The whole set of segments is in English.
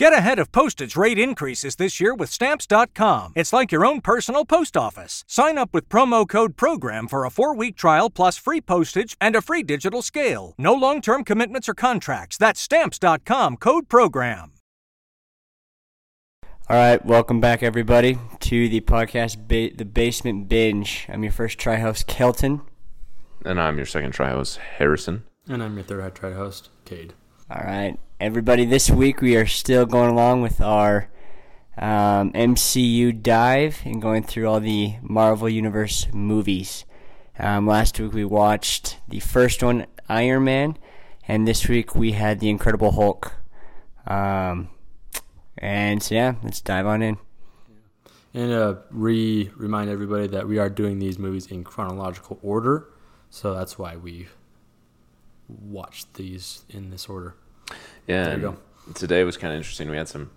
Get ahead of postage rate increases this year with Stamps.com. It's like your own personal post office. Sign up with promo code PROGRAM for a four week trial plus free postage and a free digital scale. No long term commitments or contracts. That's Stamps.com code PROGRAM. All right, welcome back, everybody, to the podcast, ba- The Basement Binge. I'm your first try host, Kelton. And I'm your second try host, Harrison. And I'm your third try host, Cade. All right, everybody. This week we are still going along with our um, MCU dive and going through all the Marvel Universe movies. Um, last week we watched the first one, Iron Man, and this week we had the Incredible Hulk. Um, and so yeah, let's dive on in. And uh, re remind everybody that we are doing these movies in chronological order, so that's why we watched these in this order. Yeah. There you go. Today was kind of interesting. We had some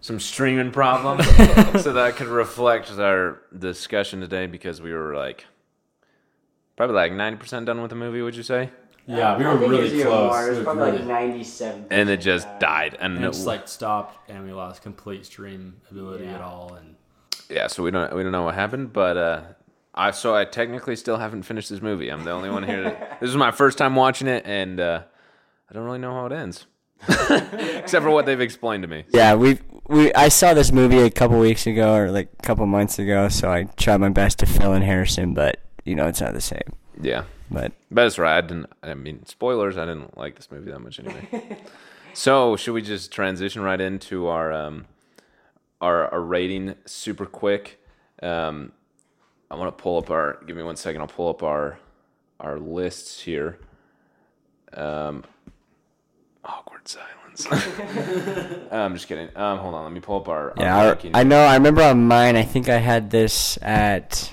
some streaming problems, so that could reflect our discussion today because we were like probably like ninety percent done with the movie. Would you say? Yeah, we were really close. It was It probably really- like 97. And it just died, and, and it- it just like stopped, and we lost complete stream ability Yeah. at all. And yeah. So we don't we don't know what happened, but uh, I so I technically still haven't finished this movie. I'm the only one here. That, this is my first time watching it, and uh, I don't really know how it ends, except for what they've explained to me. Yeah, we we I saw this movie a couple weeks ago or like a couple months ago, so I tried my best to fill in Harrison, but you know it's not the same. Yeah. But But that's right. I didn't. I mean, spoilers. I didn't like this movie that much anyway. so should we just transition right into our um, our, our rating super quick? Um, I want to pull up our. Give me one second. I'll pull up our our lists here. Um, awkward silence. I'm just kidding. Um, hold on. Let me pull up our. our yeah, I. I know. I remember on mine. I think I had this at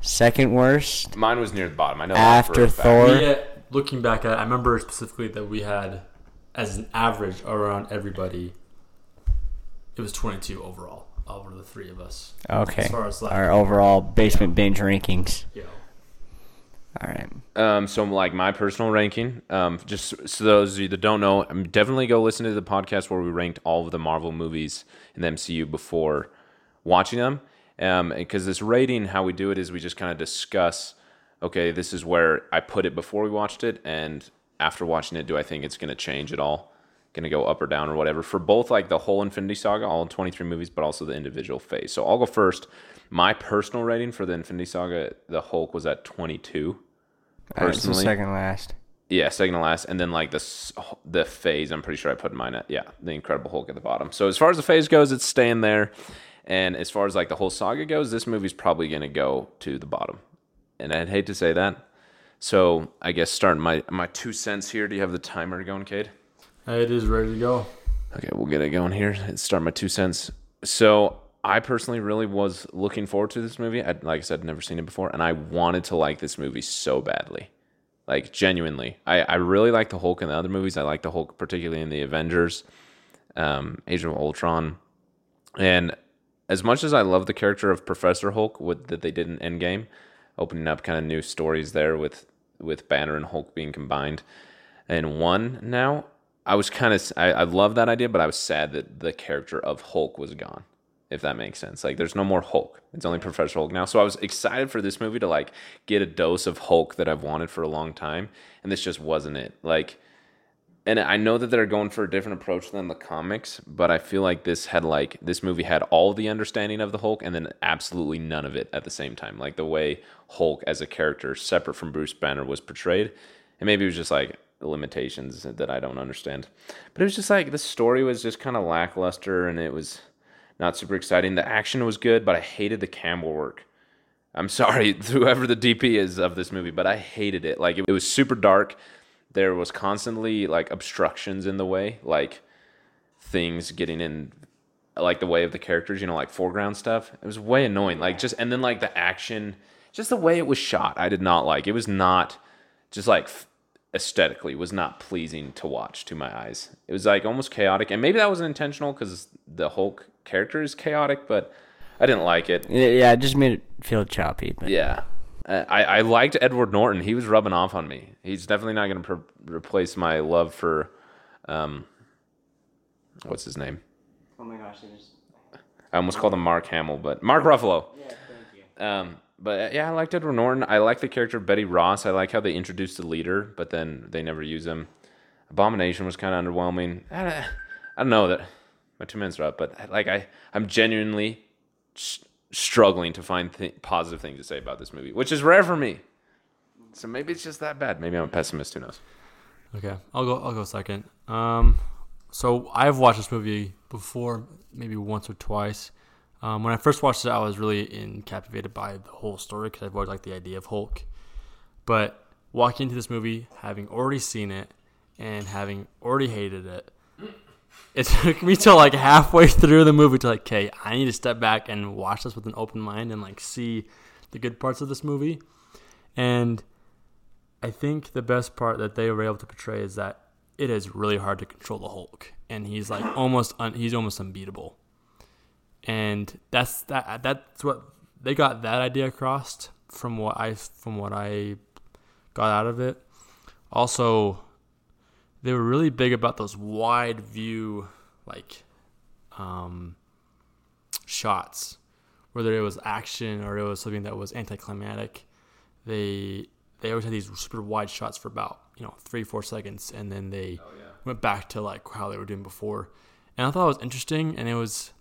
second worst Mine was near the bottom. I know after. Thor. we, uh, looking back at, it, I remember specifically that we had, as an average around everybody, it was 22 overall over the three of us. Okay, As far as like, our overall basement binge rankings. you know, All right. Um, so like my personal ranking, um, just so those of you that don't know, um, definitely go listen to the podcast where we ranked all of the Marvel movies in the MCU before watching them. Um, because this rating, how we do it is we just kind of discuss, okay, this is where I put it before we watched it, and after watching it, do I think it's going to change at all? Going to go up or down or whatever for both like the whole Infinity Saga, all 23 movies, but also the individual phase. So I'll go first. My personal rating for the Infinity Saga, the Hulk was at 22 All right, so personally. second last. Yeah, second to last, and then like the the phase. I'm pretty sure I put mine at yeah, the Incredible Hulk at the bottom. So as far as the phase goes, it's staying there, and as far as like the whole saga goes, this movie's probably gonna go to the bottom. And I'd hate to say that. So I guess starting my my two cents here. Do you have the timer going, Cade? it is ready to go. Okay, we'll get it going here. Let's start my two cents. So I personally really was looking forward to this movie. I'd, like I said, never seen it before, and I wanted to like this movie so badly. Like genuinely, I, I really like the Hulk in the other movies. I like the Hulk particularly in the Avengers, um, Age of Ultron, and as much as I love the character of Professor Hulk with, that they did in Endgame, opening up kind of new stories there with with Banner and Hulk being combined in one now. I was kind of I, I love that idea, but I was sad that the character of Hulk was gone. If that makes sense, like there's no more Hulk. It's only Professor Hulk now. So I was excited for this movie to like get a dose of Hulk that I've wanted for a long time, and this just wasn't it. Like, and I know that they're going for a different approach than the comics, but I feel like this had like this movie had all the understanding of the Hulk and then absolutely none of it at the same time. Like the way Hulk as a character separate from Bruce Banner was portrayed, and maybe it was just like limitations that I don't understand. But it was just like the story was just kind of lackluster and it was not super exciting. The action was good, but I hated the camera work. I'm sorry, whoever the DP is of this movie, but I hated it. Like it, it was super dark. There was constantly like obstructions in the way, like things getting in like the way of the characters, you know, like foreground stuff. It was way annoying. Like just and then like the action, just the way it was shot, I did not like. It was not just like aesthetically was not pleasing to watch to my eyes. It was like almost chaotic, and maybe that wasn't intentional because the Hulk character is chaotic, but I didn't like it. Yeah, it just made it feel choppy. But Yeah. I, I liked Edward Norton. He was rubbing off on me. He's definitely not going to pre- replace my love for, um, what's his name? Oh my gosh, it was. I almost called him Mark Hamill, but Mark Ruffalo. Yeah, thank you. Um, but uh, yeah, I liked Edward Norton. I like the character of Betty Ross. I like how they introduced the leader, but then they never use him. Abomination was kind of underwhelming. I don't, I don't know that my two minutes are up, but like I, I'm genuinely s- struggling to find th- positive things to say about this movie, which is rare for me. So maybe it's just that bad. Maybe I'm a pessimist. Who knows? Okay, I'll go. I'll go second. Um, so I've watched this movie before, maybe once or twice. Um, when I first watched it, I was really in captivated by the whole story because I've always liked the idea of Hulk. But walking into this movie, having already seen it and having already hated it, it took me till like halfway through the movie to like, okay, I need to step back and watch this with an open mind and like see the good parts of this movie. And I think the best part that they were able to portray is that it is really hard to control the Hulk, and he's like almost un- he's almost unbeatable. And that's that that's what they got that idea across from what I from what I got out of it. Also, they were really big about those wide view like um, shots, whether it was action or it was something that was anticlimactic. They they always had these super wide shots for about you know three four seconds, and then they went back to like how they were doing before. And I thought it was interesting, and it was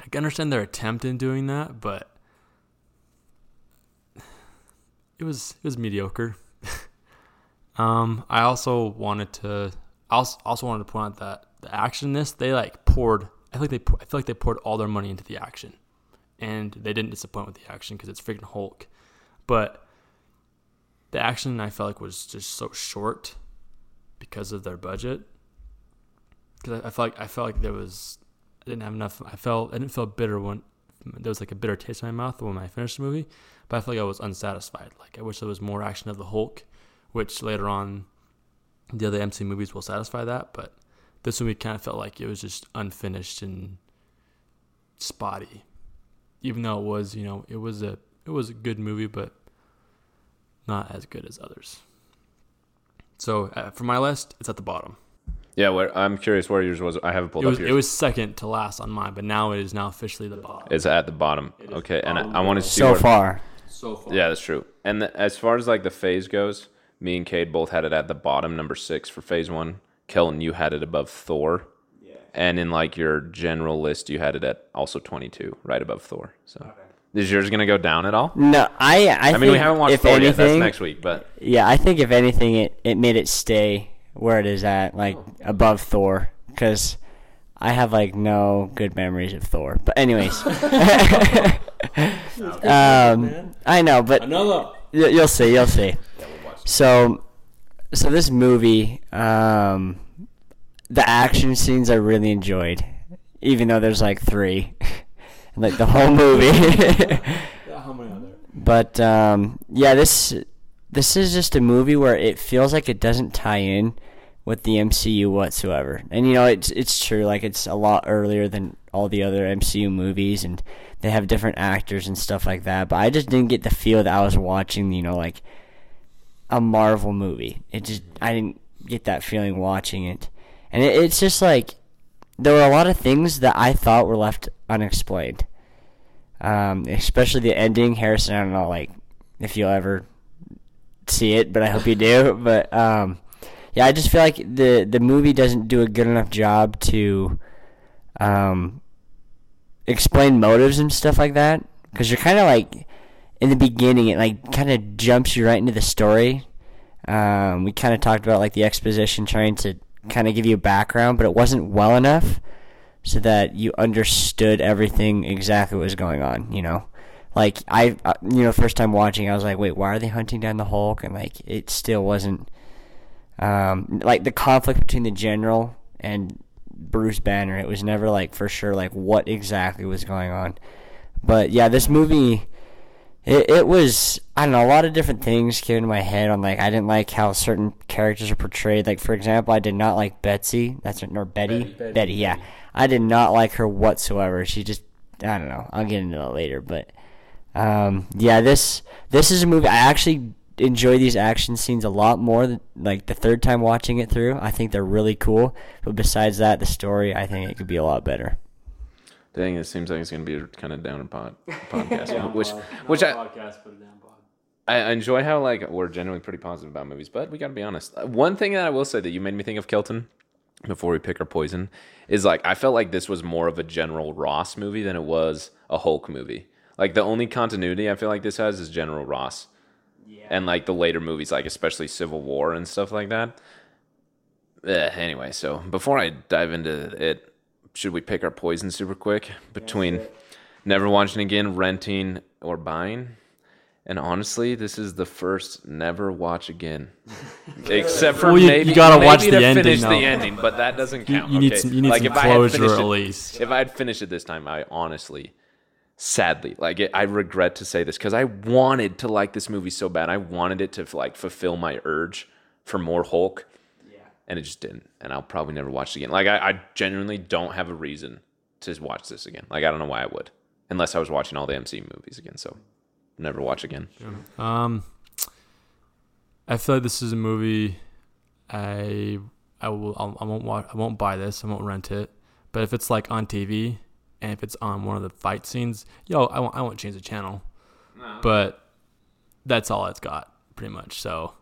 I can understand their attempt in doing that, but it was it was mediocre. um, I also wanted to also, also wanted to point out that the action in this they like poured. I feel like they I feel like they poured all their money into the action, and they didn't disappoint with the action because it's freaking Hulk. But the action I felt like was just so short because of their budget. Because I, I felt like I felt like there was I didn't have enough. I felt I didn't feel bitter when there was like a bitter taste in my mouth when I finished the movie, but I felt like I was unsatisfied. Like I wish there was more action of the Hulk, which later on the other MC movies will satisfy that. But this movie kind of felt like it was just unfinished and spotty, even though it was you know it was a it was a good movie, but not as good as others. So uh, for my list, it's at the bottom. Yeah, where, I'm curious where yours was. I haven't pulled It was up yours. it was second to last on mine, but now it is now officially the bottom. it's at the bottom. Okay, and I, I want to see So where- far, So far, Yeah, that's true. And the, as far as like the phase goes, me and Cade both had it at the bottom, number six for phase one. Kelton, you had it above Thor. Yeah. And in like your general list, you had it at also 22, right above Thor. So is yours going to go down at all? no, I I, I, think mean, we haven't watched if Thor anything, yet. That's next week, but Yeah, I think if anything, it, it made it stay where it is at, like above Thor, because I have like no good memories of Thor. But anyways, um, I know, but Another. you'll see, you'll see. So, so this movie, um, the action scenes I really enjoyed, even though there's like three, like the whole movie. How many are there? But um, yeah, this this is just a movie where it feels like it doesn't tie in with the MCU whatsoever. And you know, it's it's true. Like it's a lot earlier than all the other MCU movies, and they have different actors and stuff like that. But I just didn't get the feel that I was watching. You know, like a Marvel movie. It just I didn't get that feeling watching it, and it, it's just like there were a lot of things that I thought were left unexplained. Um, especially the ending. Harrison, I don't know, like if you'll ever see it, but I hope you do. But um, yeah, I just feel like the the movie doesn't do a good enough job to um, explain motives and stuff like that. Because you're kind of like in the beginning, it like kind of jumps you right into the story. Um, we kind of talked about like the exposition, trying to kind of give you a background, but it wasn't well enough so that you understood everything exactly what was going on. You know, like I, uh, you know, first time watching, I was like, wait, why are they hunting down the Hulk? And like, it still wasn't, um, like the conflict between the general and Bruce Banner. It was never like for sure like what exactly was going on. But yeah, this movie. It, it was I don't know a lot of different things came into my head on like I didn't like how certain characters are portrayed. Like for example, I did not like Betsy. That's her, or Betty. Betty. Betty. yeah. I did not like her whatsoever. She just I don't know. I'll get into that later, but um, yeah, this this is a movie I actually enjoy these action scenes a lot more. Than, like the third time watching it through, I think they're really cool. But besides that, the story, I think it could be a lot better. Dang, it seems like it's gonna be a kind of down pod podcast, which which I, I enjoy how like we're generally pretty positive about movies, but we got to be honest. One thing that I will say that you made me think of Kelton before we pick our poison is like I felt like this was more of a General Ross movie than it was a Hulk movie. Like the only continuity I feel like this has is General Ross, Yeah. and like the later movies, like especially Civil War and stuff like that. Eh, anyway, so before I dive into it, should we pick our poison super quick between never watching again, renting, or buying? And honestly, this is the first never watch again, except for Well, you- you gotta maybe watch to the ending, finish the though. ending, but that doesn't count. you need okay? some, you need Like, some if I had closure finished at it- least. if I had finished it this time, I honestly, sadly, like it, I regret to say this because I wanted to like this movie so bad. I wanted it to like fulfill my urge for more Hulk, and it just didn't. And I'll probably never watch it again. Like I, I genuinely don't have a reason to watch this again. Like I don't know why I would, unless I was watching all the MC movies again. So never watch again. Um, I feel like this is a movie. I I will I'll, I won't watch, I won't buy this. I won't rent it. But if it's like on TV and if it's on one of the fight scenes, yo, I won't I won't change the channel. But that's all it's got pretty much. So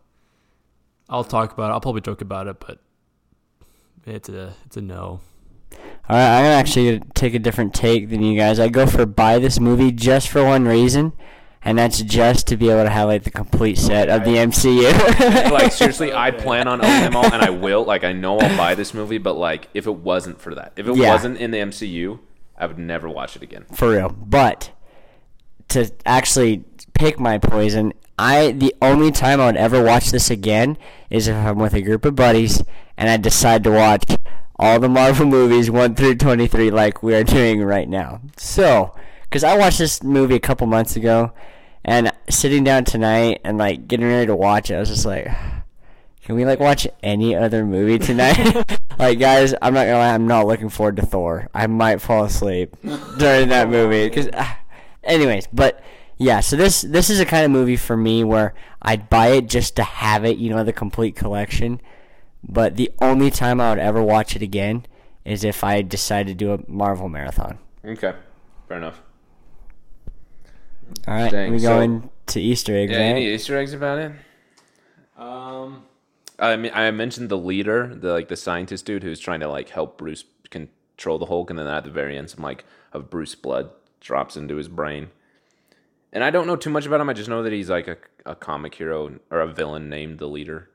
I'll talk about it. I'll probably joke about it, but it's a it's a no. All right, I'm gonna actually take a different take than you guys. I go for buy this movie just for one reason, and that's just to be able to have like the complete set of the MCU. like seriously, I plan on owning them all, and I will. Like I know I'll buy this movie, but like if it wasn't for that, if it Yeah. wasn't in the MCU, I would never watch it again. for real. But to actually pick my poison, I the only time I would ever watch this again is if I'm with a group of buddies and I decide to watch all the Marvel movies one through twenty three like we are doing right now. So, because I watched this movie a couple months ago, and sitting down tonight and like getting ready to watch it, I was just like. Can we like watch any other movie tonight? like guys, I'm not gonna lie, I'm not looking forward to Thor. I might fall asleep during that movie because, anyways, but yeah. So this this is a kind of movie for me where I'd buy it just to have it, you know, the complete collection. But the only time I would ever watch it again is if I decide to do a Marvel marathon. Okay, fair enough. All right, Dang, we so- going to Easter eggs, Yeah, right? any Easter eggs about it? Um, I mean, I mentioned the leader, the like the scientist dude who's trying to like help Bruce control the Hulk, and then at the very end, some like of Bruce blood drops into his brain. And I don't know too much about him. I just know that he's like a, a comic hero or a villain named the leader.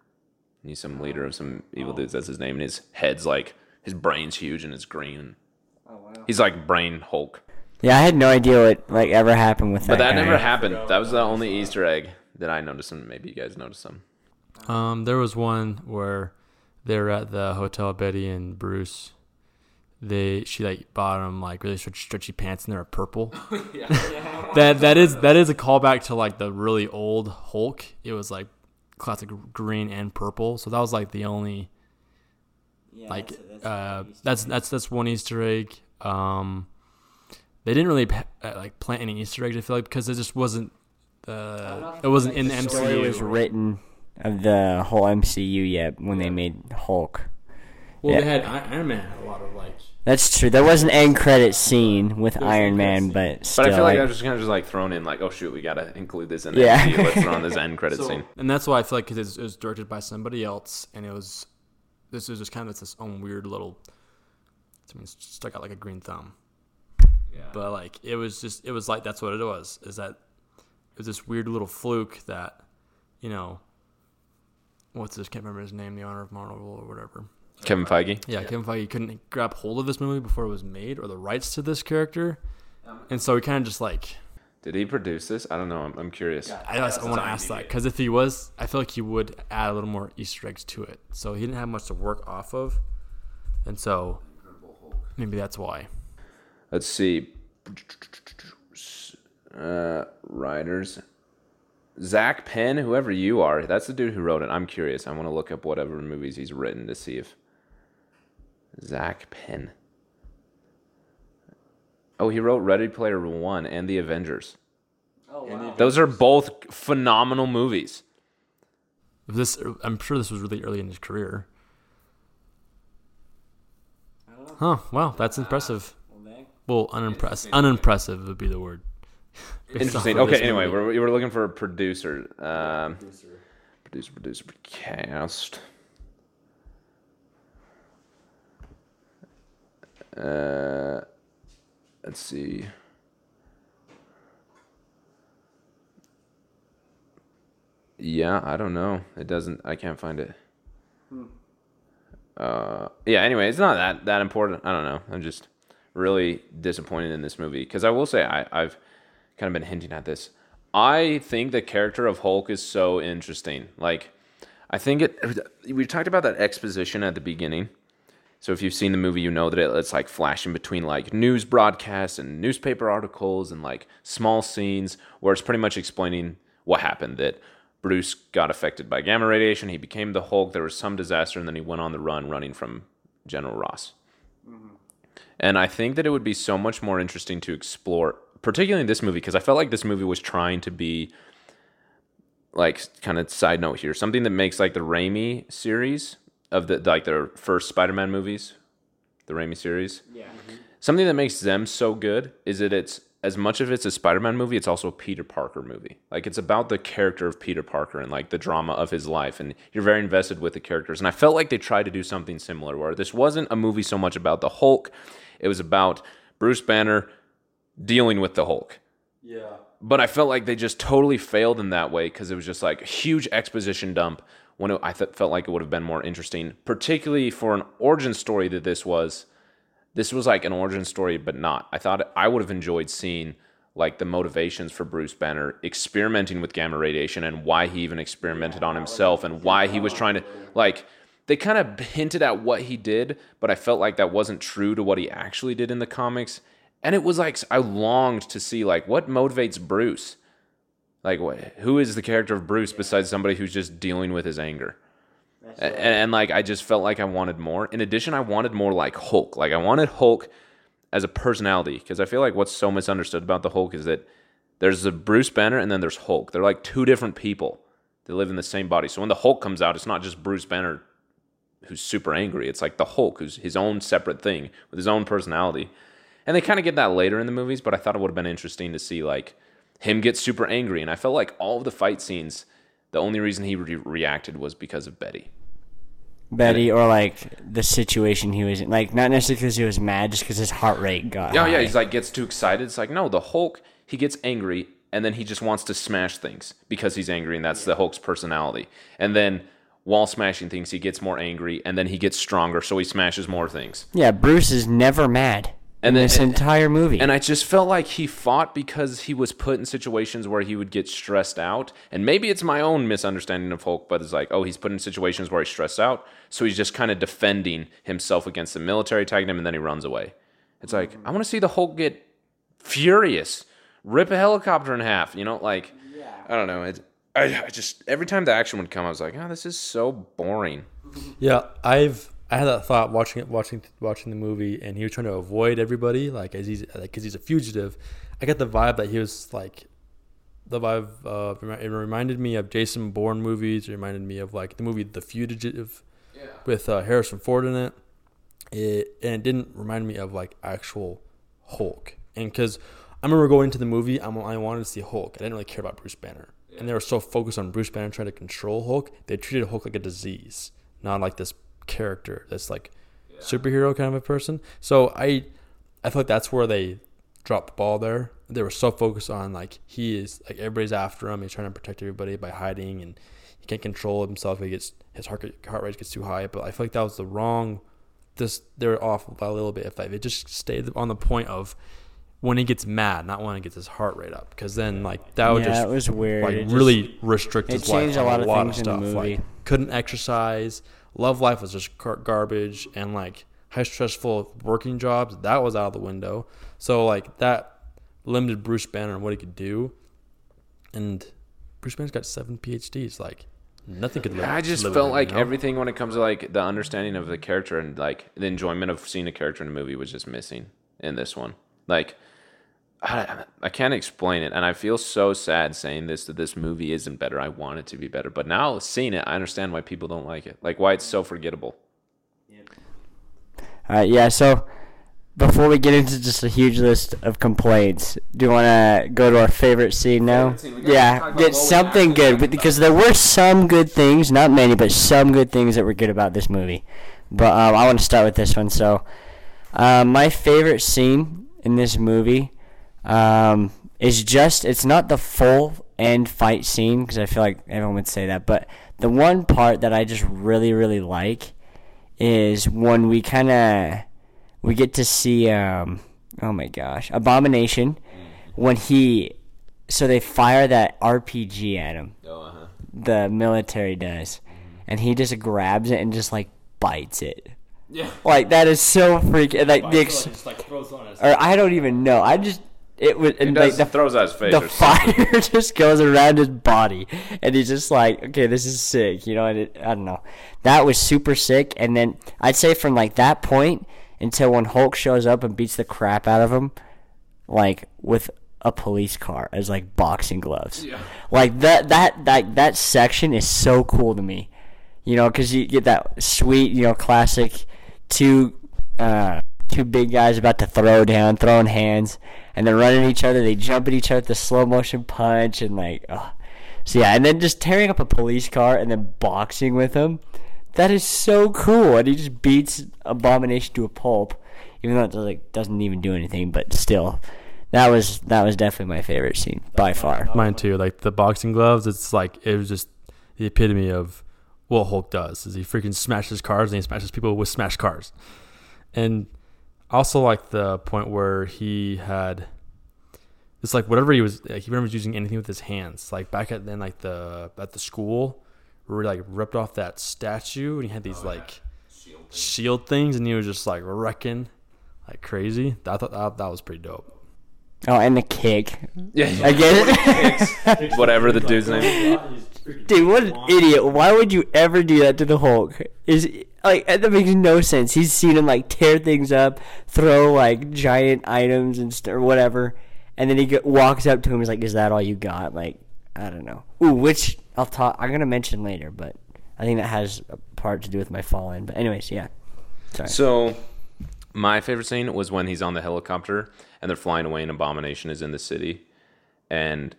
He's some leader of some evil dudes. That's his name. And his head's like his brain's huge and it's green. Oh wow. He's like brain Hulk. Yeah, I had no idea what like ever happened with that. But that guy. never happened. That was the only Easter egg that I noticed, and maybe you guys noticed some. Um, there was one where they're at the hotel. Betty and Bruce. They she like bought him like really stretchy, stretchy pants and they're purple. that that is that is a callback to like the really old Hulk. It was like classic green and purple. So that was like the only like uh that's that's that's one Easter egg. Um, they didn't really uh, like plant any Easter eggs. I feel like because it just wasn't uh, it wasn't in the story was MCU. written of the whole MCU yet when they made Hulk. Well, Yeah. they had I- Iron Man had a lot of like That's true. There was an end credit scene with Iron Man, but still, But I feel like like- I was just kind of just like thrown in, like, oh shoot, we gotta include this in Yeah. the MCU. Let's throw on this end credit scene. and that's why I feel like 'cause it was, it was directed by somebody else, and it was this was just kind of its own weird little. I mean, it's stuck out like a green thumb. Yeah. But like it was just it was like that's what it was. Is that it was this weird little fluke that, you know. What's this? Can't remember his name. The honor of Marvel or whatever. Kevin Feige. Yeah, Kevin Feige couldn't grab hold of this movie before it was made or the rights to this character, and so he kind of just like Did he produce this? I don't know. I'm, I'm curious. I, just- I want to ask that because if he was, I feel like he would add a little more Easter eggs to it. So he didn't have much to work off of, and so maybe that's why. Let's see. Uh, writers. Zak Penn, whoever you are, that's the dude who wrote it. I'm curious. I want to look up whatever movies he's written to see if. Zak Penn. Oh, he wrote Ready Player One and The Avengers. Oh, wow. Those are both phenomenal movies. This, I'm sure this was really early in his career. Huh? Wow, that's impressive. Well, unimpressive. Unimpressive would be the word. Interesting. Okay. Anyway, we're, we were looking for a producer. Um, producer, producer, cast. Uh, let's see. Yeah, I don't know. It doesn't. I can't find it. Uh, yeah. Anyway, it's not that that important. I don't know. I'm just really disappointed in this movie because I will say I, I've kind of been hinting at this. I think the character of Hulk is so interesting. Like, I think it. We talked about that exposition at the beginning. So if you've seen the movie, you know that it's like flashing between like news broadcasts and newspaper articles and like small scenes where it's pretty much explaining what happened. That Bruce got affected by gamma radiation. He became the Hulk. There was some disaster, and then he went on the run, running from General Ross. Mm-hmm. And I think that it would be so much more interesting to explore, particularly in this movie, because I felt like this movie was trying to be like kind of side note here, something that makes like the Raimi series of the like their first Spider-Man movies, the Raimi series. Yeah. Mm-hmm. Something that makes them so good is that it's as much of it's a Spider-Man movie, it's also a Peter Parker movie. Like it's about the character of Peter Parker and like the drama of his life, and you're very invested with the characters. And I felt like they tried to do something similar, where this wasn't a movie so much about the Hulk, it was about Bruce Banner dealing with the Hulk. Yeah. But I felt like they just totally failed in that way because it was just like a huge exposition dump. When it, I th- felt like it would have been more interesting, particularly for an origin story that this was. This was like an origin story, but not. I thought I would have enjoyed seeing like the motivations for Bruce Banner experimenting with gamma radiation and why he even experimented on himself and why he was trying to like they kind of hinted at what he did, but I felt like that wasn't true to what he actually did in the comics. And it was like I longed to see like what motivates Bruce. Like what, who is the character of Bruce besides somebody who's just dealing with his anger? And, and like I just felt like I wanted more. In addition, I wanted more like Hulk. Like I wanted Hulk as a personality because I feel like what's so misunderstood about the Hulk is that there's a Bruce Banner and then there's Hulk. They're like two different people. They live in the same body. So when the Hulk comes out, it's not just Bruce Banner who's super angry. It's like the Hulk who's his own separate thing with his own personality. And they kind of get that later in the movies, but I thought it would have been interesting to see like him get super angry. And I felt like all of the fight scenes, the only reason he re- reacted was because of Betty. Betty, or like the situation he was in. Like, not necessarily because he was mad, just because his heart rate got Yeah, high. yeah. He's like gets too excited. It's like no, the Hulk. He gets angry and then he just wants to smash things because he's angry, and that's the Hulk's personality. And then while smashing things, he gets more angry, and then he gets stronger, so he smashes more things. Yeah, Bruce is never mad And then- this entire movie. And I just felt like he fought because he was put in situations where he would get stressed out. And maybe it's my own misunderstanding of Hulk, but it's like, oh, he's put in situations where he's stressed out. So he's just kind of defending himself against the military attacking him and then he runs away. It's like, mm-hmm. I want to see the Hulk get furious, rip a helicopter in half, you know? Like, I don't know. It, I, I just, every time the action would come, I was like, oh, this is so boring. Yeah, I've I had that thought watching it, watching watching the movie, and he was trying to avoid everybody, like as he's because he's a fugitive. I got the vibe that he was like, the vibe. Uh, it reminded me of Jason Bourne movies. It reminded me of like the movie The Fugitive, with uh, Harrison Ford in it. It and it didn't remind me of like actual Hulk. And because I remember going into the movie, I'm, I wanted to see Hulk. I didn't really care about Bruce Banner, and they were so focused on Bruce Banner trying to control Hulk. They treated Hulk like a disease, not like this character that's like superhero kind of a person. So I, I feel like that's where they dropped the ball there. They were so focused on like he is like everybody's after him. He's trying to protect everybody by hiding, and he can't control himself. He gets his heart heart rate gets too high. But I feel like that was the wrong. This they're off by a little bit. If they just stayed on the point of when he gets mad, not when he gets his heart rate up, because then like that would Yeah, just it was weird. like It just- really restrict it his life. changed a on lot of things in the stuff. movie. Like couldn't exercise. Love life was just gar- garbage, and like high stressful working jobs that was out of the window. So like that limited Bruce Banner and what he could do, and Bruce Banner's got seven PhDs. Like nothing could. Live, I just felt him, like you know? everything when it comes to like the understanding of the character and like the enjoyment of seeing a character in a movie was just missing in this one. Like I, I can't explain it, and I feel so sad saying this that this movie isn't better. I want it to be better, but now seeing it, I understand why people don't like it. Like why it's so forgettable. All right, yeah. So before we get into just a huge list of complaints, do you want to go to our favorite scene now? Favorite scene. Yeah, get something good but- because there were some good things, not many, but some good things that were good about this movie. But um, I want to start with this one. So, um, my favorite scene in this movie um, is just it's not the full end fight scene because I feel like everyone would say that, but the one part that I just really really like is when we kind of we get to see um oh my gosh abomination when he so they fire that rpg at him Oh, uh-huh. the military does and he just grabs it and just like bites it Yeah. like that is so freaking like the ex- just like throws on us. or i don't even know i just it was He and does, like the throws out his face. the fire just goes around his body and he's just like okay this is sick you know and it, i don't know that was super sick and then i'd say from like that point until when hulk shows up and beats the crap out of him like with a police car as like boxing gloves yeah. like that that that that section is so cool to me you know because you get that sweet you know classic two uh two big guys about to throw down throwing hands and they're running at each other they jump at each other with the slow motion punch and like oh. so yeah and then just tearing up a police car and then boxing with him that is so cool and he just beats abomination to a pulp even though it like doesn't even do anything but still that was that was definitely my favorite scene by far Mine too. Like the boxing gloves, it's like it was just the epitome of what Hulk does. Is he freaking smashes cars and he smashes people with smash cars. And I also like the point where he had it's like whatever he was like he remembers using anything with his hands. Like back at then like the at the school where he like ripped off that statue and he had these oh, like shield things and he was just like wrecking like crazy. I thought that, that was pretty dope. Oh and the kick Yeah, i get it whatever the dude's name. Is. Dude, what an idiot! Why would you ever do that to the Hulk? Is like that makes no sense. He's seen him like tear things up, throw like giant items and st- or whatever, and then he go- walks up to him. He's like, "Is that all you got?" Like, I don't know. Ooh, which I'll talk. I'm gonna mention later, but I think that has a part to do with my fallen. But anyways, yeah. Sorry. So, my favorite scene was when he's on the helicopter and they're flying away, and Abomination is in the city, and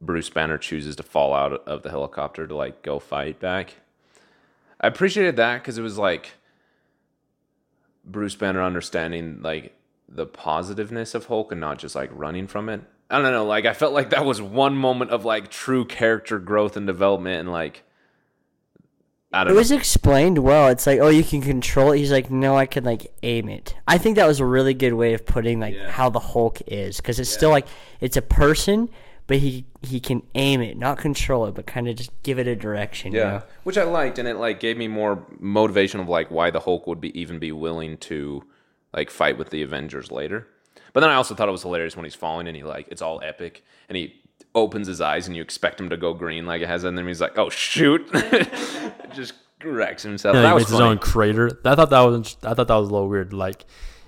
Bruce Banner chooses to fall out of the helicopter to like go fight back. I appreciated that because it was like Bruce Banner understanding like the positiveness of Hulk and not just like running from it. I don't know, like I felt like that was one moment of like true character growth and development, and like I It don't know. was explained well. It's like, oh, you can control it. He's like, no, I can like aim it. I think that was a really good way of putting like Yeah. how the Hulk is, because it's still like it's a person, but he he can aim it, not control it, but kind of just give it a direction. you Yeah, know? which I liked, and it like gave me more motivation of like why the Hulk would be even be willing to like fight with the Avengers later. But then I also thought it was hilarious when he's falling and he like it's all epic, and he opens his eyes and you expect him to go green like it has, and then he's like, oh shoot, just wrecks himself. Yeah, that he was makes his own crater. I thought that was I thought that was a little weird. Like,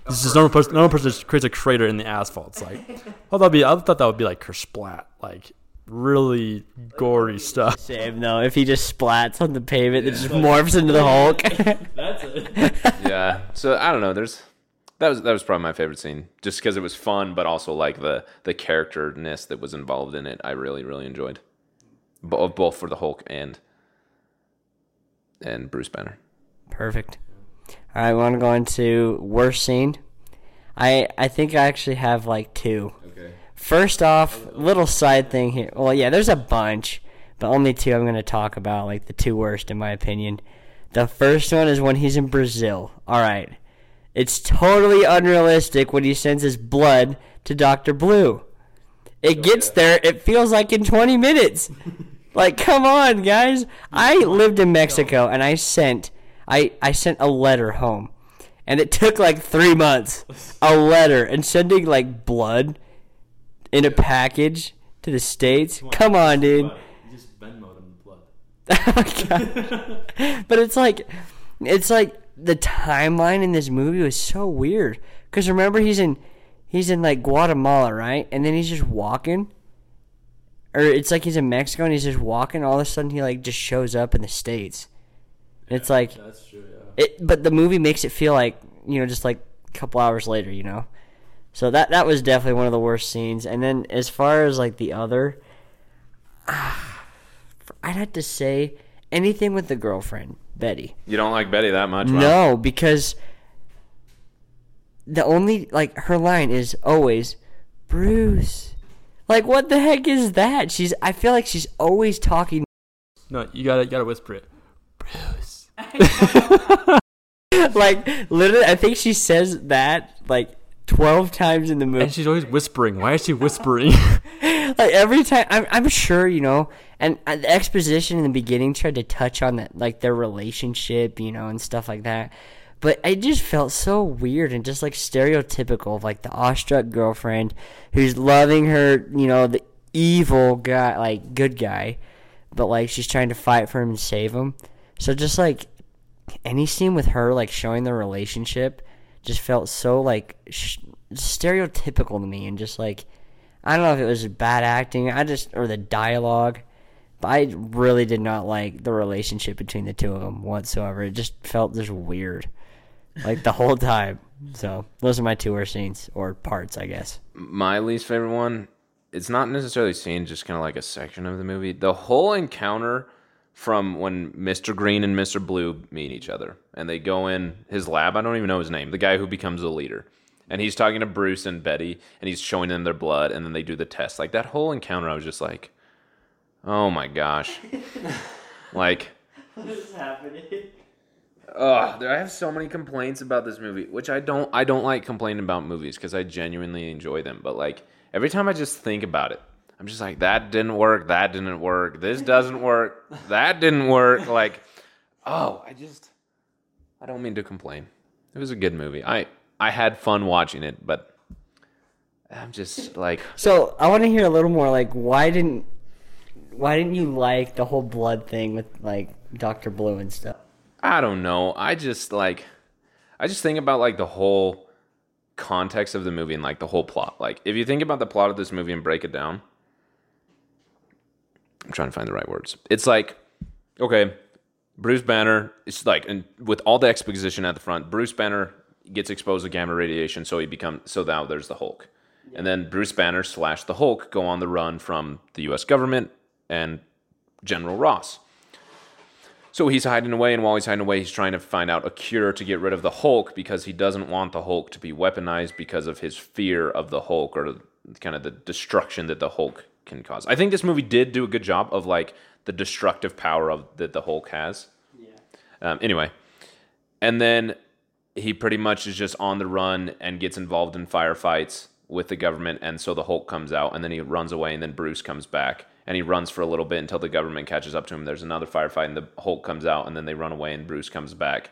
it's just normal person. Normal person just creates a crater in the asphalt. It's like, oh, that'd be. I thought that would be like kersplat, like really gory stuff. Same though. If he just splats on the pavement, it just morphs into the Hulk. That's it. yeah. So I don't know. There's that was that was probably my favorite scene, just because it was fun, but also like the the characterness that was involved in it. I really really enjoyed, both both for the Hulk and and Bruce Banner. Perfect. All right, we want to go into worst scene. I I think I actually have like two. Okay. First off, little side thing here. Well, yeah, there's a bunch, but only two I'm going to talk about, like the two worst in my opinion. The first one is when he's in Brazil. All right. It's totally unrealistic when he sends his blood to Dr. Blue. It oh, gets there, it feels like in 20 minutes. like, come on, guys. I lived in Mexico and I sent I, I sent a letter home. And it took like three months. A letter and sending like blood in a package to the States. Come on, dude. Just Venmo them blood. Oh but it's like it's like the timeline in this movie was so weird because remember he's in he's in like Guatemala, right? And then he's just walking, or it's like he's in Mexico and he's just walking. All of a sudden, he like just shows up in the states. it's like That's true. Yeah. it, but the movie makes it feel like you know just like a couple hours later, you know. So that that was definitely one of the worst scenes. And then as far as like the other, I'd have to say anything with the girlfriend Betty. You don't like Betty that much? Wow. No, because the only like her line is always Bruce. Like what the heck is that? She's I feel like she's always talking No, you gotta you gotta whisper it. Bruce. like literally I think she says that like 12 times in the movie. And she's always whispering. Why is she whispering? like every time I'm, I'm sure you know and the exposition in the beginning tried to touch on that like their relationship you know and stuff like that but it just felt so weird and just like stereotypical of like the awestruck girlfriend who's loving her you know the evil guy like good guy but like she's trying to fight for him and save him so just like any scene with her like showing the relationship just felt so like sh- stereotypical to me and just like I don't know if it was bad acting, I just or the dialogue, but I really did not like the relationship between the two of them whatsoever. It just felt just weird, like the whole time. So those are my two worst scenes or parts, I guess. my least favorite one it's not necessarily scene just kind of like a section of the movie the whole encounter from when mr green and mr blue meet each other and they go in his lab i don't even know his name the guy who becomes the leader and he's talking to bruce and betty and he's showing them their blood and then they do the test like that whole encounter i was just like oh my gosh like what is happening? Ugh, I have so many complaints about this movie, which I don't. I don't like complaining about movies because I genuinely enjoy them. But like every time I just think about it, I'm just like, that didn't work. That didn't work. This doesn't work. That didn't work. Like, oh, I just. I don't mean to complain. It was a good movie. I I had fun watching it, but I'm just like, So I want to hear a little more. Like, why didn't why didn't you like the whole blood thing with like Doctor Blue and stuff? I don't know. I just like I just think about like the whole context of the movie and like the whole plot. Like if you think about the plot of this movie and break it down, I'm trying to find the right words. It's like okay, Bruce Banner is like and with all the exposition at the front, Bruce Banner gets exposed to gamma radiation, so he becomes so now there's the Hulk. And then Bruce Banner slash the Hulk go on the run from the US government and General Ross. So he's hiding away, and while he's hiding away, he's trying to find out a cure to get rid of the Hulk because he doesn't want the Hulk to be weaponized because of his fear of the Hulk or kind of the destruction that the Hulk can cause. I think this movie did do a good job of like the destructive power of that the Hulk has. Yeah. Um, anyway, and then he pretty much is just on the run and gets involved in firefights with the government, and so the Hulk comes out, and then he runs away, and then Bruce comes back, and he runs for a little bit until the government catches up to him. There's another firefight, and the Hulk comes out, and then they run away, and Bruce comes back,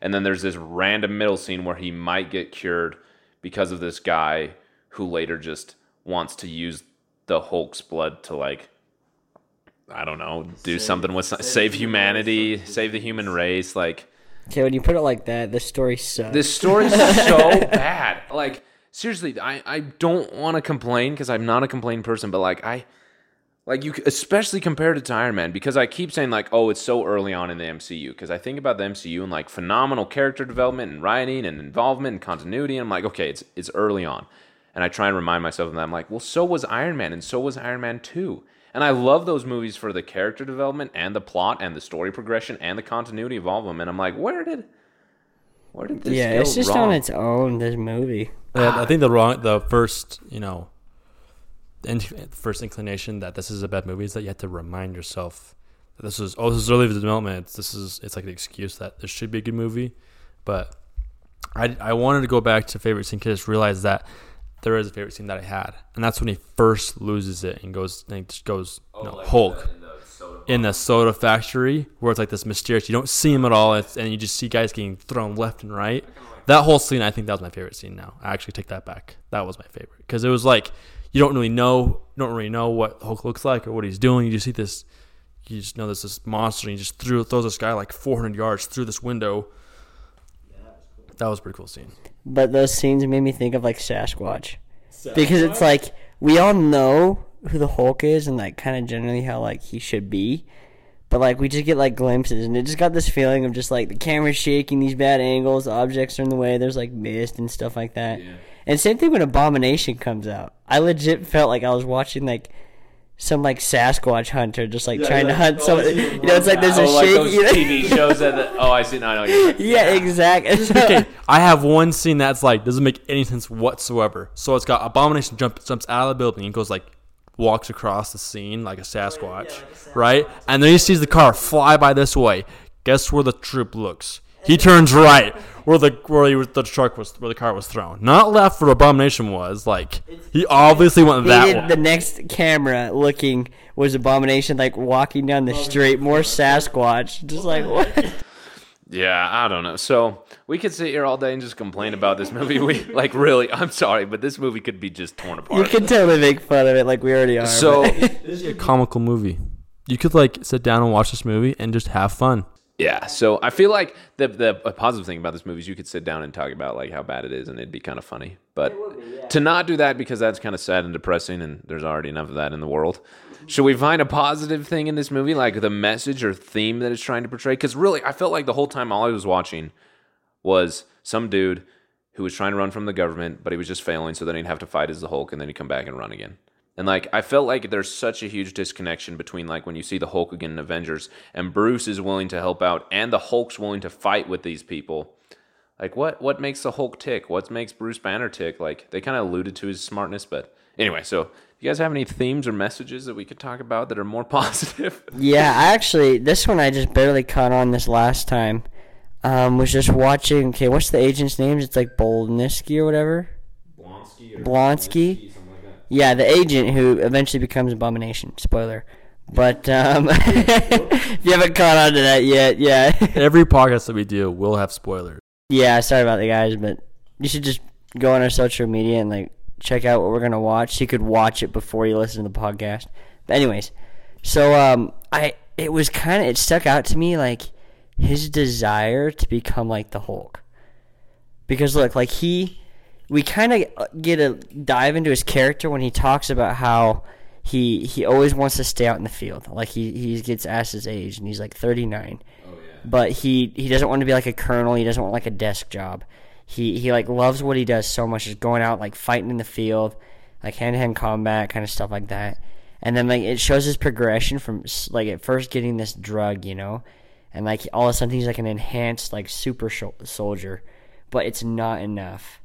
and then there's this random middle scene where he might get cured because of this guy who later just wants to use the Hulk's blood to like. I don't know, do something with save, humanity, save the human race, like Okay, when you put it like that, the story sucks. this story's so bad. Like seriously, I I don't want to complain because I'm not a complain person, but like I like you especially compared to Iron Man because I keep saying like oh it's so early on in the MCU because I think about the MCU and like phenomenal character development and writing and involvement and continuity and I'm like okay it's it's early on. And I try and remind myself of that. I'm like, well, so was Iron Man, and so was Iron Man 2. And I love those movies for the character development and the plot and the story progression and the continuity of all of them. And I'm like, where did where did this yeah, go it's just wrong? on its own. This movie. Yeah, I think the wrong, the first, you know, in, first inclination that this is a bad movie is that you have to remind yourself that this is oh this is early development. This is it's like an excuse that this should be a good movie, but I I wanted to go back to favorite scene because I just realized that there is a favorite scene that I had, and that's when he first loses it and goes and just goes you know, Hulk in the soda factory where it's like this mysterious. You don't see him at all, it's, and you just see guys getting thrown left and right. That whole scene, I think that was my favorite scene. Now I actually take that back. That was my favorite because it was like you don't really know, you don't really know what Hulk looks like or what he's doing. You just see this, you just know there's this monster. And he just threw throws this guy like 400 yards through this window. That was a pretty cool scene. but those scenes made me think of like Sasquatch, because it's like we all know who the Hulk is and like kind of generally how like he should be, but like we just get like glimpses and it just got this feeling of just like the camera's shaking, these bad angles, objects are in the way, there's like mist and stuff like that. And same thing when Abomination comes out. I legit felt like I was watching like some like Sasquatch hunter just like trying to hunt oh, someone. You know, it's like there's a oh, like shake. those? TV shows that. The, oh, I see. No, I know. what Yeah, exactly. Okay, I have one scene that's like doesn't make any sense whatsoever. So it's got Abomination jump jumps out of the building and goes like walks across the scene like a Sasquatch, right? And then he sees the car fly by this way. Guess where the troop looks? He turns right where the where he was, the truck was where the car was thrown, not left where Abomination was. Like he obviously went He that did way. the next camera looking was Abomination like walking down the street, more Sasquatch, just like what? Yeah, I don't know. So we could sit here all day and just complain about this movie. We like really. I'm sorry, but this movie could be just torn apart. You can totally make fun of it like we already are. so but- This is a comical movie. You could like sit down and watch this movie and just have fun. Yeah, so I feel like the the a positive thing about this movie is you could sit down and talk about like how bad it is, and it'd be kind of funny. But to not do that because that's kind of sad and depressing, and there's already enough of that in the world. Should we find a positive thing in this movie, like the message or theme that it's trying to portray? Because really, I felt like the whole time all I was watching was some dude who was trying to run from the government, but he was just failing, so then he'd have to fight as the Hulk, and then he'd come back and run again. And like I felt like there's such a huge disconnection between like when you see the Hulk again in Avengers, and Bruce is willing to help out, and the Hulk's willing to fight with these people. Like what what makes the Hulk tick? What makes Bruce Banner tick? Like they kind of alluded to his smartness, but anyway. So you guys have any themes or messages that we could talk about that are more positive? yeah, I actually this one I just barely caught on this last time. Um, was just watching. Okay, what's the agent's name? It's like Bolniski or whatever. Blonsky or Blonsky. Yeah, the agent who eventually becomes Abomination. Spoiler. But um, if you haven't caught on to that yet, yeah, Every podcast that we do will have spoilers. yeah. Sorry about the guys, but you should just go on our social media and like check out what we're gonna watch. You could watch it before you listen to the podcast. But anyways, so um, I it was kind of it stuck out to me like his desire to become like the Hulk. Because look, like he, we kind of uh, get a dive into his character when he talks about how he he always wants to stay out in the field. Like he he gets asked his age and he's like 39. But he he doesn't want to be like a colonel. He doesn't want like a desk job. He he like loves what he does so much, just going out like fighting in the field, like hand to hand combat, kind of stuff like that. And then like it shows his progression from like at first getting this drug, you know, and like all of a sudden he's like an enhanced like super sho- soldier, but it's not enough.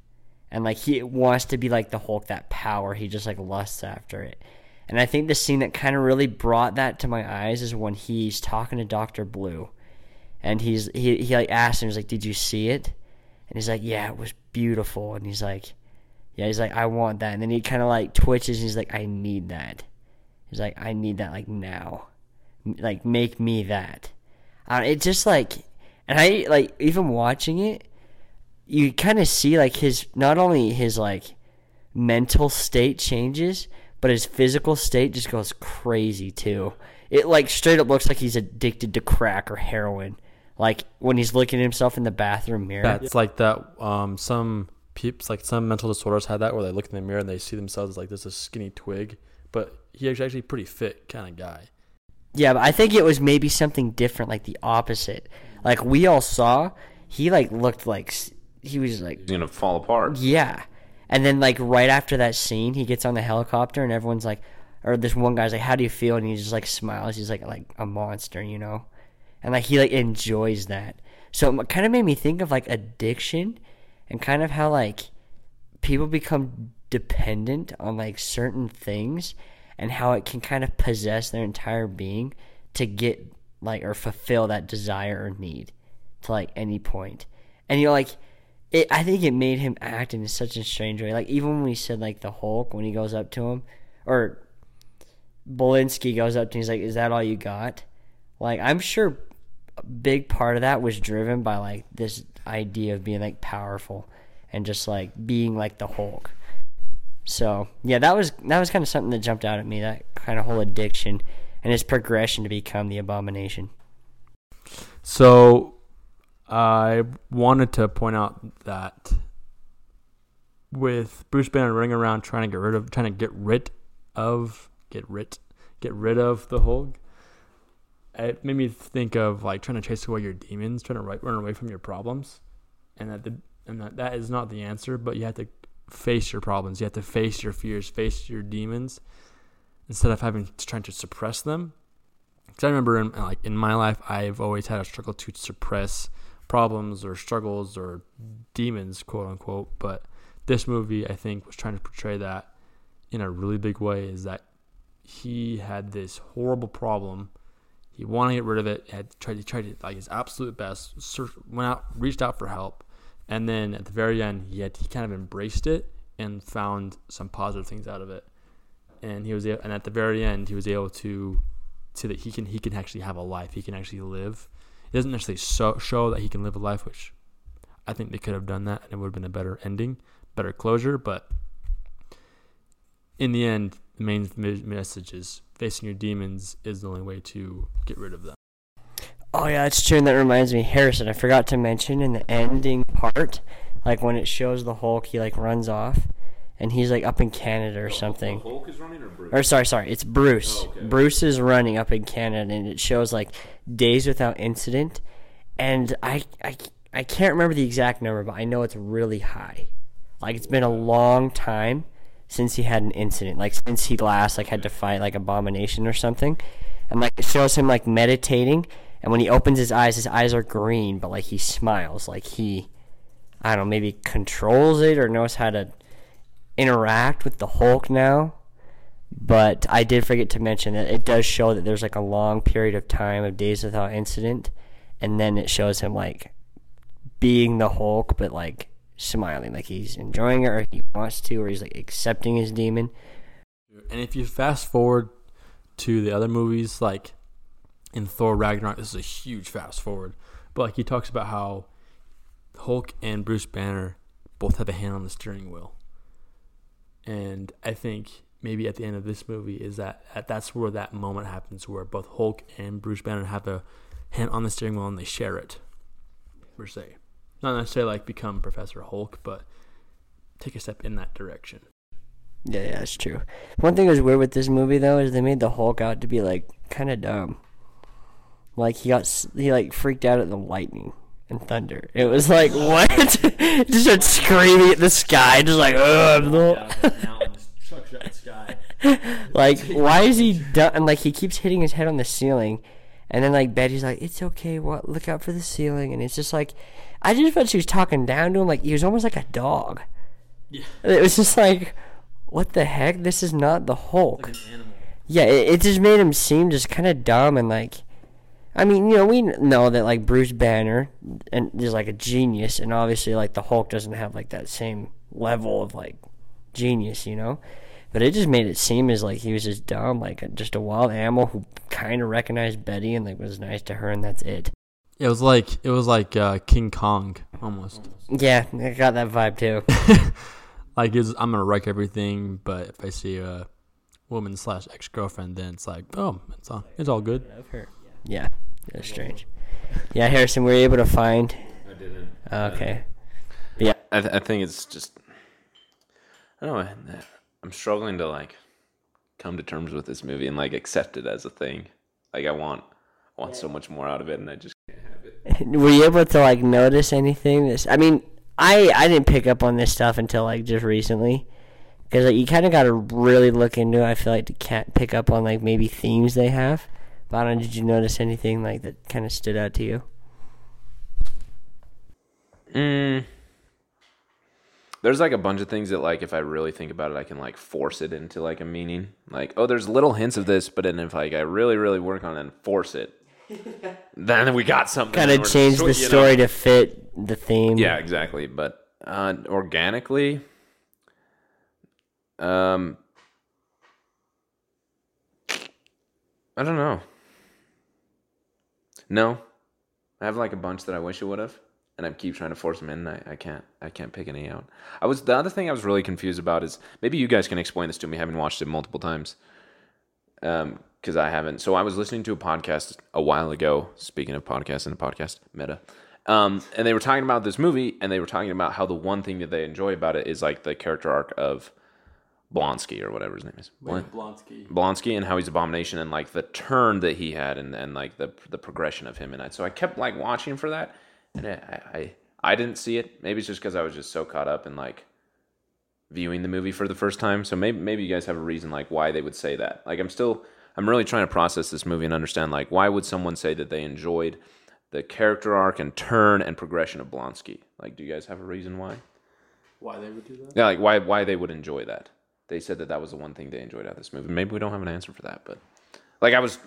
And like he wants to be like the Hulk, that power. He just like lusts after it. And I think the scene that kind of really brought that to my eyes is when he's talking to Doctor Blue, and he's he he like asks him, he's like, "Did you see it?" And he's like, "Yeah, it was beautiful." And he's like, "Yeah," he's like, "I want that." And then he kind of like twitches. And he's like, "I need that." He's like, "I need that like now, like make me that." Uh, it just like, and I like even watching it, you kind of see like his not only his like mental state changes, but his physical state just goes crazy too. It like straight up looks like he's addicted to crack or heroin. Like when he's looking at himself in the bathroom mirror. That's like that. Um, some peeps, like some mental disorders, have that where they look in the mirror and they see themselves as like this a skinny twig, but he's actually a pretty fit kind of guy. Yeah, but I think it was maybe something different, like the opposite. Like we all saw, he like looked like he was like He's gonna fall apart. Yeah. And then like right after that scene, he gets on the helicopter and everyone's like or this one guy's like, How do you feel? And he just like smiles. He's like like a monster, you know? And like he like enjoys that. So it kind of made me think of like addiction and kind of how like people become dependent on like certain things and how it can kind of possess their entire being to get like or fulfill that desire or need to like any point. And you're like it, I think it made him act in such a strange way. Like even when he said like the Hulk when he goes up to him, or Bolinski goes up to him, he's like, "Is that all you got?" Like I'm sure a big part of that was driven by like this idea of being like powerful and just like being like the Hulk. So yeah, that was that was kind of something that jumped out at me. That kind of whole addiction and his progression to become the abomination. So I wanted to point out that with Bruce Banner running around trying to get rid of, trying to get rid of, get rid, get rid of the Hulk, it made me think of like trying to chase away your demons, trying to right, run away from your problems, and that the and that, that is not the answer. But you have to face your problems. You have to face your fears, face your demons, instead of having trying to suppress them. Because I remember in like in my life, I've always had a struggle to suppress problems or struggles or demons, quote unquote. But this movie, I think, was trying to portray that in a really big way. Is that he had this horrible problem he wanted to get rid of it. Had tried to try to like his absolute best. Search, went out, reached out for help, and then at the very end, he had he kind of embraced it and found some positive things out of it. And he was and at the very end, he was able to to that he can he can actually have a life. He can actually live. It doesn't necessarily show, show that he can live a life, which I think they could have done that, and it would have been a better ending, better closure. But in the end, the main message is facing your demons is the only way to get rid of them. Oh yeah, it's true. And that reminds me, Harrison. I forgot to mention in the ending part, like when it shows the Hulk, he like runs off, and he's like up in Canada or something. Oh, Hulk is running or Bruce? Or sorry, sorry, it's Bruce. Oh, okay. Bruce is running up in Canada, and it shows like days without incident, and I I I can't remember the exact number, but I know it's really high. Like it's been a long time since he had an incident, like since he last like had to fight like abomination or something, and like it shows him like meditating, and when he opens his eyes, his eyes are green, but like he smiles, like he, I don't know, maybe controls it or knows how to interact with the Hulk now. But I did forget to mention that it does show that there's like a long period of time of days without incident, and then it shows him like being the Hulk, but like smiling, like he's enjoying it or he wants to, or he's like accepting his demon. And if you fast forward to the other movies, like in Thor Ragnarok, this is a huge fast forward. But like he talks about how Hulk and Bruce Banner both have a hand on the steering wheel. And I think maybe at the end of this movie is that that's where that moment happens where both Hulk and Bruce Banner have a hand on the steering wheel and they share it per se not necessarily like become Professor Hulk, but take a step in that direction. Yeah, yeah, that's true. One thing that was weird with this movie though is they made the Hulk out to be like kind of dumb. Like he got he like freaked out at the lightning and thunder. It was like what? just started screaming at the sky, just like oh. like why is he done? And like he keeps hitting his head on the ceiling, and then like Betty's like, "It's okay. What? Look out for the ceiling." And it's just like I just felt she was talking down to him like he was almost like a dog. Yeah. It was just like, what the heck? This is not the Hulk. Like yeah, it, it just made him seem just kind of dumb and like. I mean, you know, we know that like Bruce Banner and is like a genius, and obviously like the Hulk doesn't have like that same level of like genius, you know. But it just made it seem as like he was just dumb, like just a wild animal who kind of recognized Betty and like was nice to her, and that's it. It was like it was like uh, King Kong almost. Yeah, I got that vibe too. like I'm gonna wreck everything, but if I see a woman slash ex girlfriend, then it's like, oh, it's all it's all good. Yeah, that's strange. Yeah, Harrison, were you able to find? I didn't. Okay. yeah, I, th- I think it's just. I don't know. I'm struggling to like come to terms with this movie and like accept it as a thing. Like I want, I want so much more out of it, and I just can't have it. were you able to like notice anything? This, I mean, I I didn't pick up on this stuff until like just recently, because like, you kind of got to really look into. it, I feel like to can't pick up on like maybe themes they have. But I don't know, did you notice anything like that kind of stood out to you? Mm. There's like a bunch of things that like if I really think about it, I can like force it into like a meaning. Like, oh, there's little hints of this, but then if like I really, really work on it and force it, then we got something. Kind of change the story know? to fit the theme. Yeah, exactly. But uh, organically, um, I don't know. No, I have like a bunch that I wish I would have, and I keep trying to force them in. I, I can't. I can't pick any out. I was the other thing I was really confused about is maybe you guys can explain this to me, having watched it multiple times. Um, because I haven't. So I was listening to a podcast a while ago. Speaking of podcasts and a podcast, Meta. Um, and they were talking about this movie, and they were talking about how the one thing that they enjoy about it is like the character arc of Blonsky or whatever his name is. Blan- Blonsky. Blonsky and how he's abomination and like the turn that he had and, and like the the progression of him and that. So I kept like watching for that, and I I, I didn't see it. Maybe it's just because I was just so caught up in like viewing the movie for the first time. So maybe maybe you guys have a reason like why they would say that. Like I'm still I'm really trying to process this movie and understand like why would someone say that they enjoyed the character arc and turn and progression of Blonsky. Like, do you guys have a reason why? Why they would do that? Yeah, like why why they would enjoy that. They said that that was the one thing they enjoyed out of this movie. Maybe we don't have an answer for that, but like I was,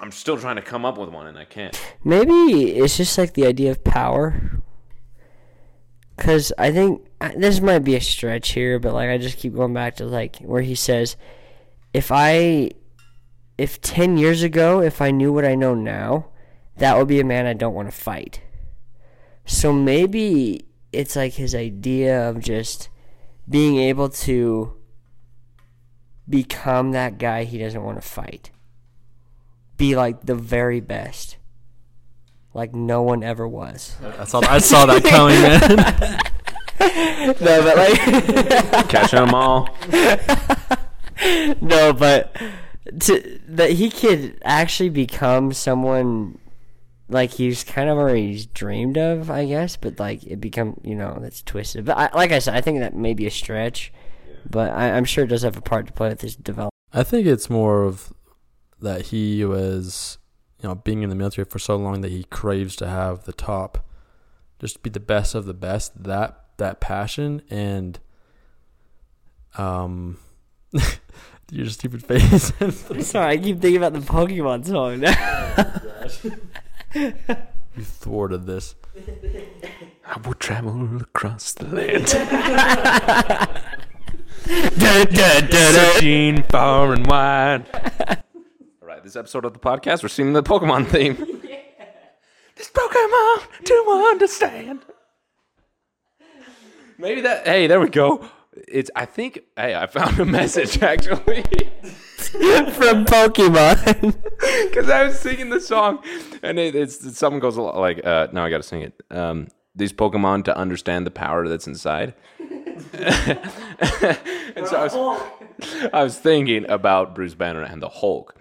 I'm still trying to come up with one and I can't. Maybe it's just like the idea of power. Cause I think this might be a stretch here, but like I just keep going back to like where he says, if I, if ten years ago, if I knew what I know now, that would be a man I don't want to fight. So maybe it's like his idea of just being able to become that guy he doesn't want to fight. Be like the very best. Like no one ever was. I saw I saw that coming, man. No, but like Catching them all. no, but to, that he could actually become someone like he's kind of already dreamed of, I guess. But like it become, you know, that's twisted. But I, like I said, I think that may be a stretch. But I, I'm sure it does have a part to play with his development. I think it's more of that he was, you know, being in the military for so long that he craves to have the top, just be the best of the best. That that passion and, um, your stupid face. Sorry, I keep thinking about the Pokemon song. Now. you thwarted this. I will travel across the land, searching far and wide. All right, this episode of the podcast, we're singing the Pokemon theme. This Pokemon to understand. Maybe that. Hey, there we go. It's. I think. Hey, I found a message actually. From Pokemon. Because I was singing the song, and it, it's, it's something goes a lot like, uh, now I got to sing it. Um, these Pokemon to understand the power that's inside. and so I was, I was thinking about Bruce Banner and the Hulk,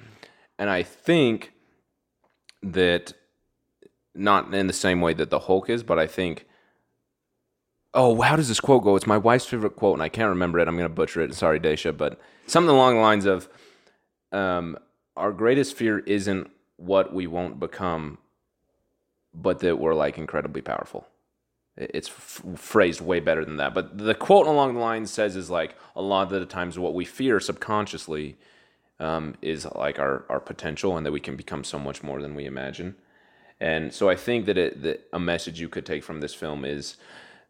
and I think that not in the same way that the Hulk is, but I think. Oh, how does this quote go? It's my wife's favorite quote, and I can't remember it. I'm going to butcher it. Sorry, Daisha, but something along the lines of, um, "Our greatest fear isn't what we won't become, but that we're like incredibly powerful." It- It's f- phrased way better than that, but the quote along the line says is like a lot of the times what we fear subconsciously um, is like our our potential, and that we can become so much more than we imagine. And so I think that, it, that a message you could take from this film is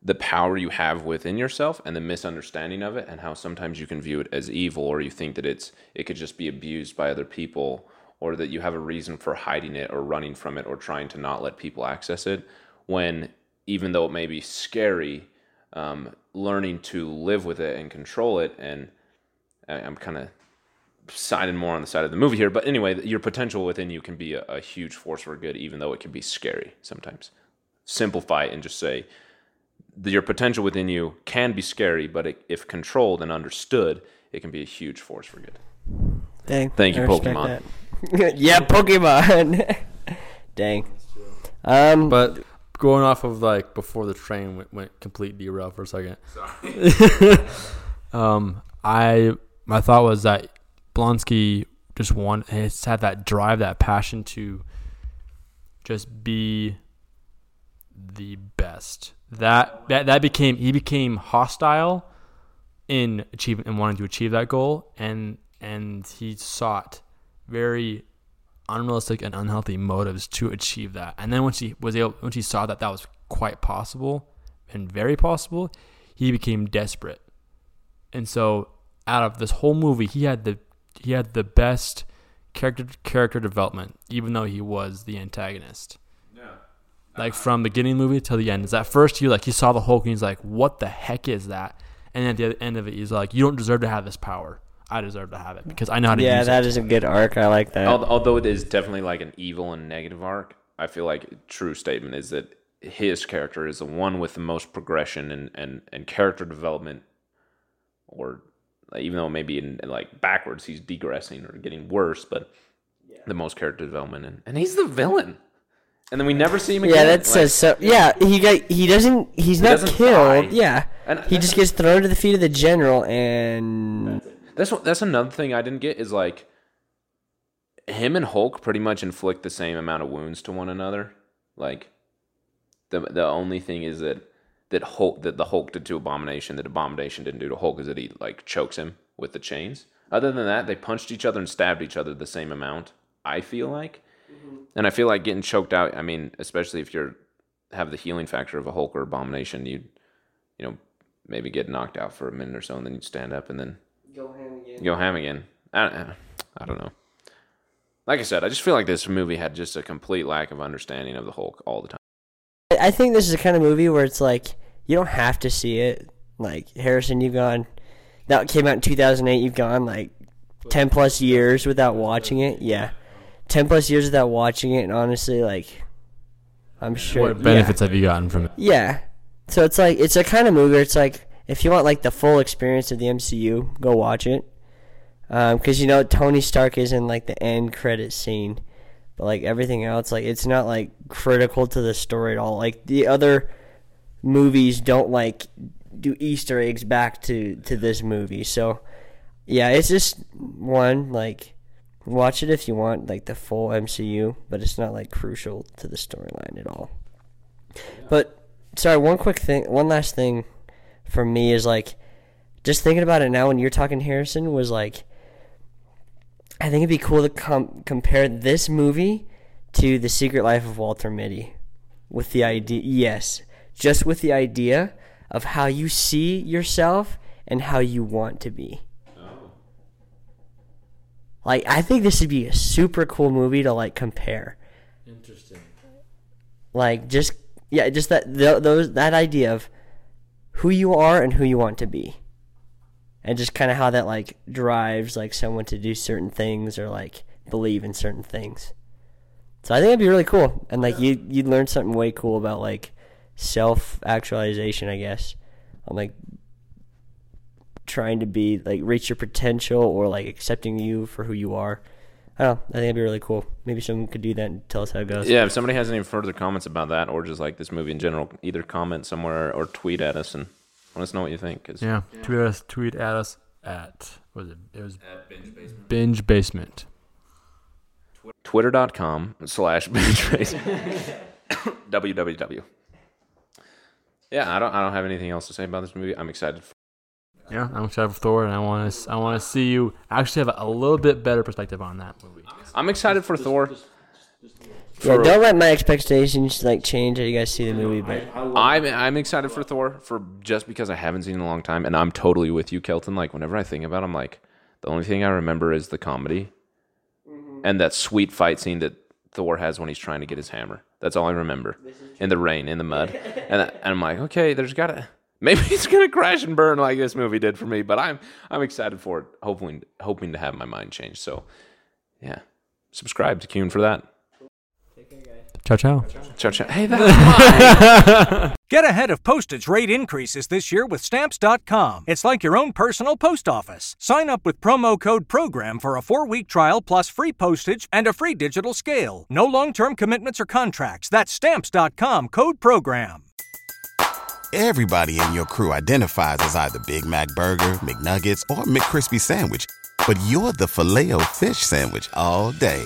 the power you have within yourself and the misunderstanding of it and how sometimes you can view it as evil or you think that it's it could just be abused by other people or that you have a reason for hiding it or running from it or trying to not let people access it when even though it may be scary um, learning to live with it and control it and I- i'm kind of siding more on the side of the movie here but anyway your potential within you can be a, a huge force for good even though it can be scary sometimes simplify it and just say the, your potential within you can be scary, but it, if controlled and understood, it can be a huge force for good. Dang. Thank you, Pokemon. yeah, Pokemon. Dang. Um, But going off of like before the train went, went complete derail for a second. Sorry. um, I my thought was that Blonsky just want has had that drive, that passion to just be the best. That that that became he became hostile in achieving and wanting to achieve that goal, and and he sought very unrealistic and unhealthy motives to achieve that. And then once he was able, once he saw that that was quite possible and very possible, he became desperate. And so, out of this whole movie, he had the he had the best character character development, even though he was the antagonist. Like from beginning of the movie till the end. Is that first he like he saw the Hulk and he's like, "What the heck is that?" And then at the end of it, he's like, "You don't deserve to have this power. I deserve to have it because I know how to yeah, use that it." is a good arc. I like that. Al- Although it is definitely like an evil and negative arc, I feel like a true statement is that his character is the one with the most progression and and, and character development, or even though maybe in, in like backwards he's degressing or getting worse, but the most character development and, and he's the villain. And then we never see him again. Yeah, that Like, says so. Yeah, he got. He doesn't. He's not doesn't killed. die. Yeah, And he just gets thrown to the feet of the general, and That's that's another thing I didn't get is like him and Hulk pretty much inflict the same amount of wounds to one another. Like the the only thing is that that Hulk that the Hulk did to Abomination that Abomination didn't do to Hulk is that he like chokes him with the chains. Other than that, they punched each other and stabbed each other the same amount. I feel like, mm-hmm. and I feel like getting choked out. I mean, especially if you're have the healing factor of a Hulk or Abomination, you you know maybe get knocked out for a minute or so, and then you'd stand up and then go ham again. I, I- I don't know. Like I said, I just feel like this movie had just a complete lack of understanding of the Hulk all the time. I think this is the kind of movie where it's like you don't have to see it. Like Harrison, you've gone. That came out in 2008. You've gone like 10 plus years without watching it. Yeah, 10 plus years without watching it, and honestly, like I'm sure. What benefits have you gotten from it? Yeah. So it's like it's a kind of movie. Where it's like if you want like the full experience of the MCU, go watch it. Um, because you know Tony Stark is in like the end credit scene, but like everything else, like it's not like critical to the story at all. Like the other movies don't like do Easter eggs back to to this movie. So yeah, it's just one like watch it if you want like the full MCU, but it's not like crucial to the storyline at all. But sorry, one quick thing, one last thing for me is like just thinking about it now when you're talking Harrison was like I think it'd be cool to com- compare this movie to The Secret Life of Walter Mitty with the idea yes, just with the idea of how you see yourself and how you want to be. Oh. Like I think this would be a super cool movie to like compare. Interesting. Like just yeah, just that th- those that idea of who you are and who you want to be. And just kind of how that like drives like someone to do certain things or like believe in certain things. So I think it'd be really cool, and like you you'd learn something way cool about like self actualization, I guess. I'm like trying to be like reach your potential or like accepting you for who you are. I don't know. I think it'd be really cool. Maybe someone could do that and tell us how it goes. Yeah, if somebody has any further comments about that or just like this movie in general, either comment somewhere or tweet at us and let us know what you think. 'cause- Yeah. Tweet us. Tweet at us at what was it? It was binge basement. Twitter.com slash binge race. www. Yeah, I don't I don't have anything else to say about this movie. I'm excited. For, Yeah, I'm excited for Thor, and I want to. I want to see you actually have a, a little bit better perspective on that movie. I'm excited for Thor. Yeah, don't let my expectations like change how you guys see the movie, but I'm I'm excited for Thor for just because I haven't seen it in a long time, and I'm totally with you, Kelton. Like whenever I think about, it, I'm like, the only thing I remember is the comedy, and that sweet fight scene that Thor has when he's trying to get his hammer. That's all I remember in the rain, in the mud, and and I'm like, okay, there's gotta maybe it's gonna crash and burn like this movie did for me, but I'm I'm excited for it. Hopefully, hoping to have my mind changed. So, yeah, subscribe to Kuhn for that. Ciao, ciao. Ciao, ciao. Hey, that. Get ahead of postage rate increases this year with Stamps.com. It's like your own personal post office. Sign up with promo code PROGRAM for a four week trial plus free postage and a free digital scale. No long term commitments or contracts. That's Stamps.com code PROGRAM. Everybody in your crew identifies as either Big Mac Burger, McNuggets, or McCrispy Sandwich. But you're the filet fish Sandwich all day.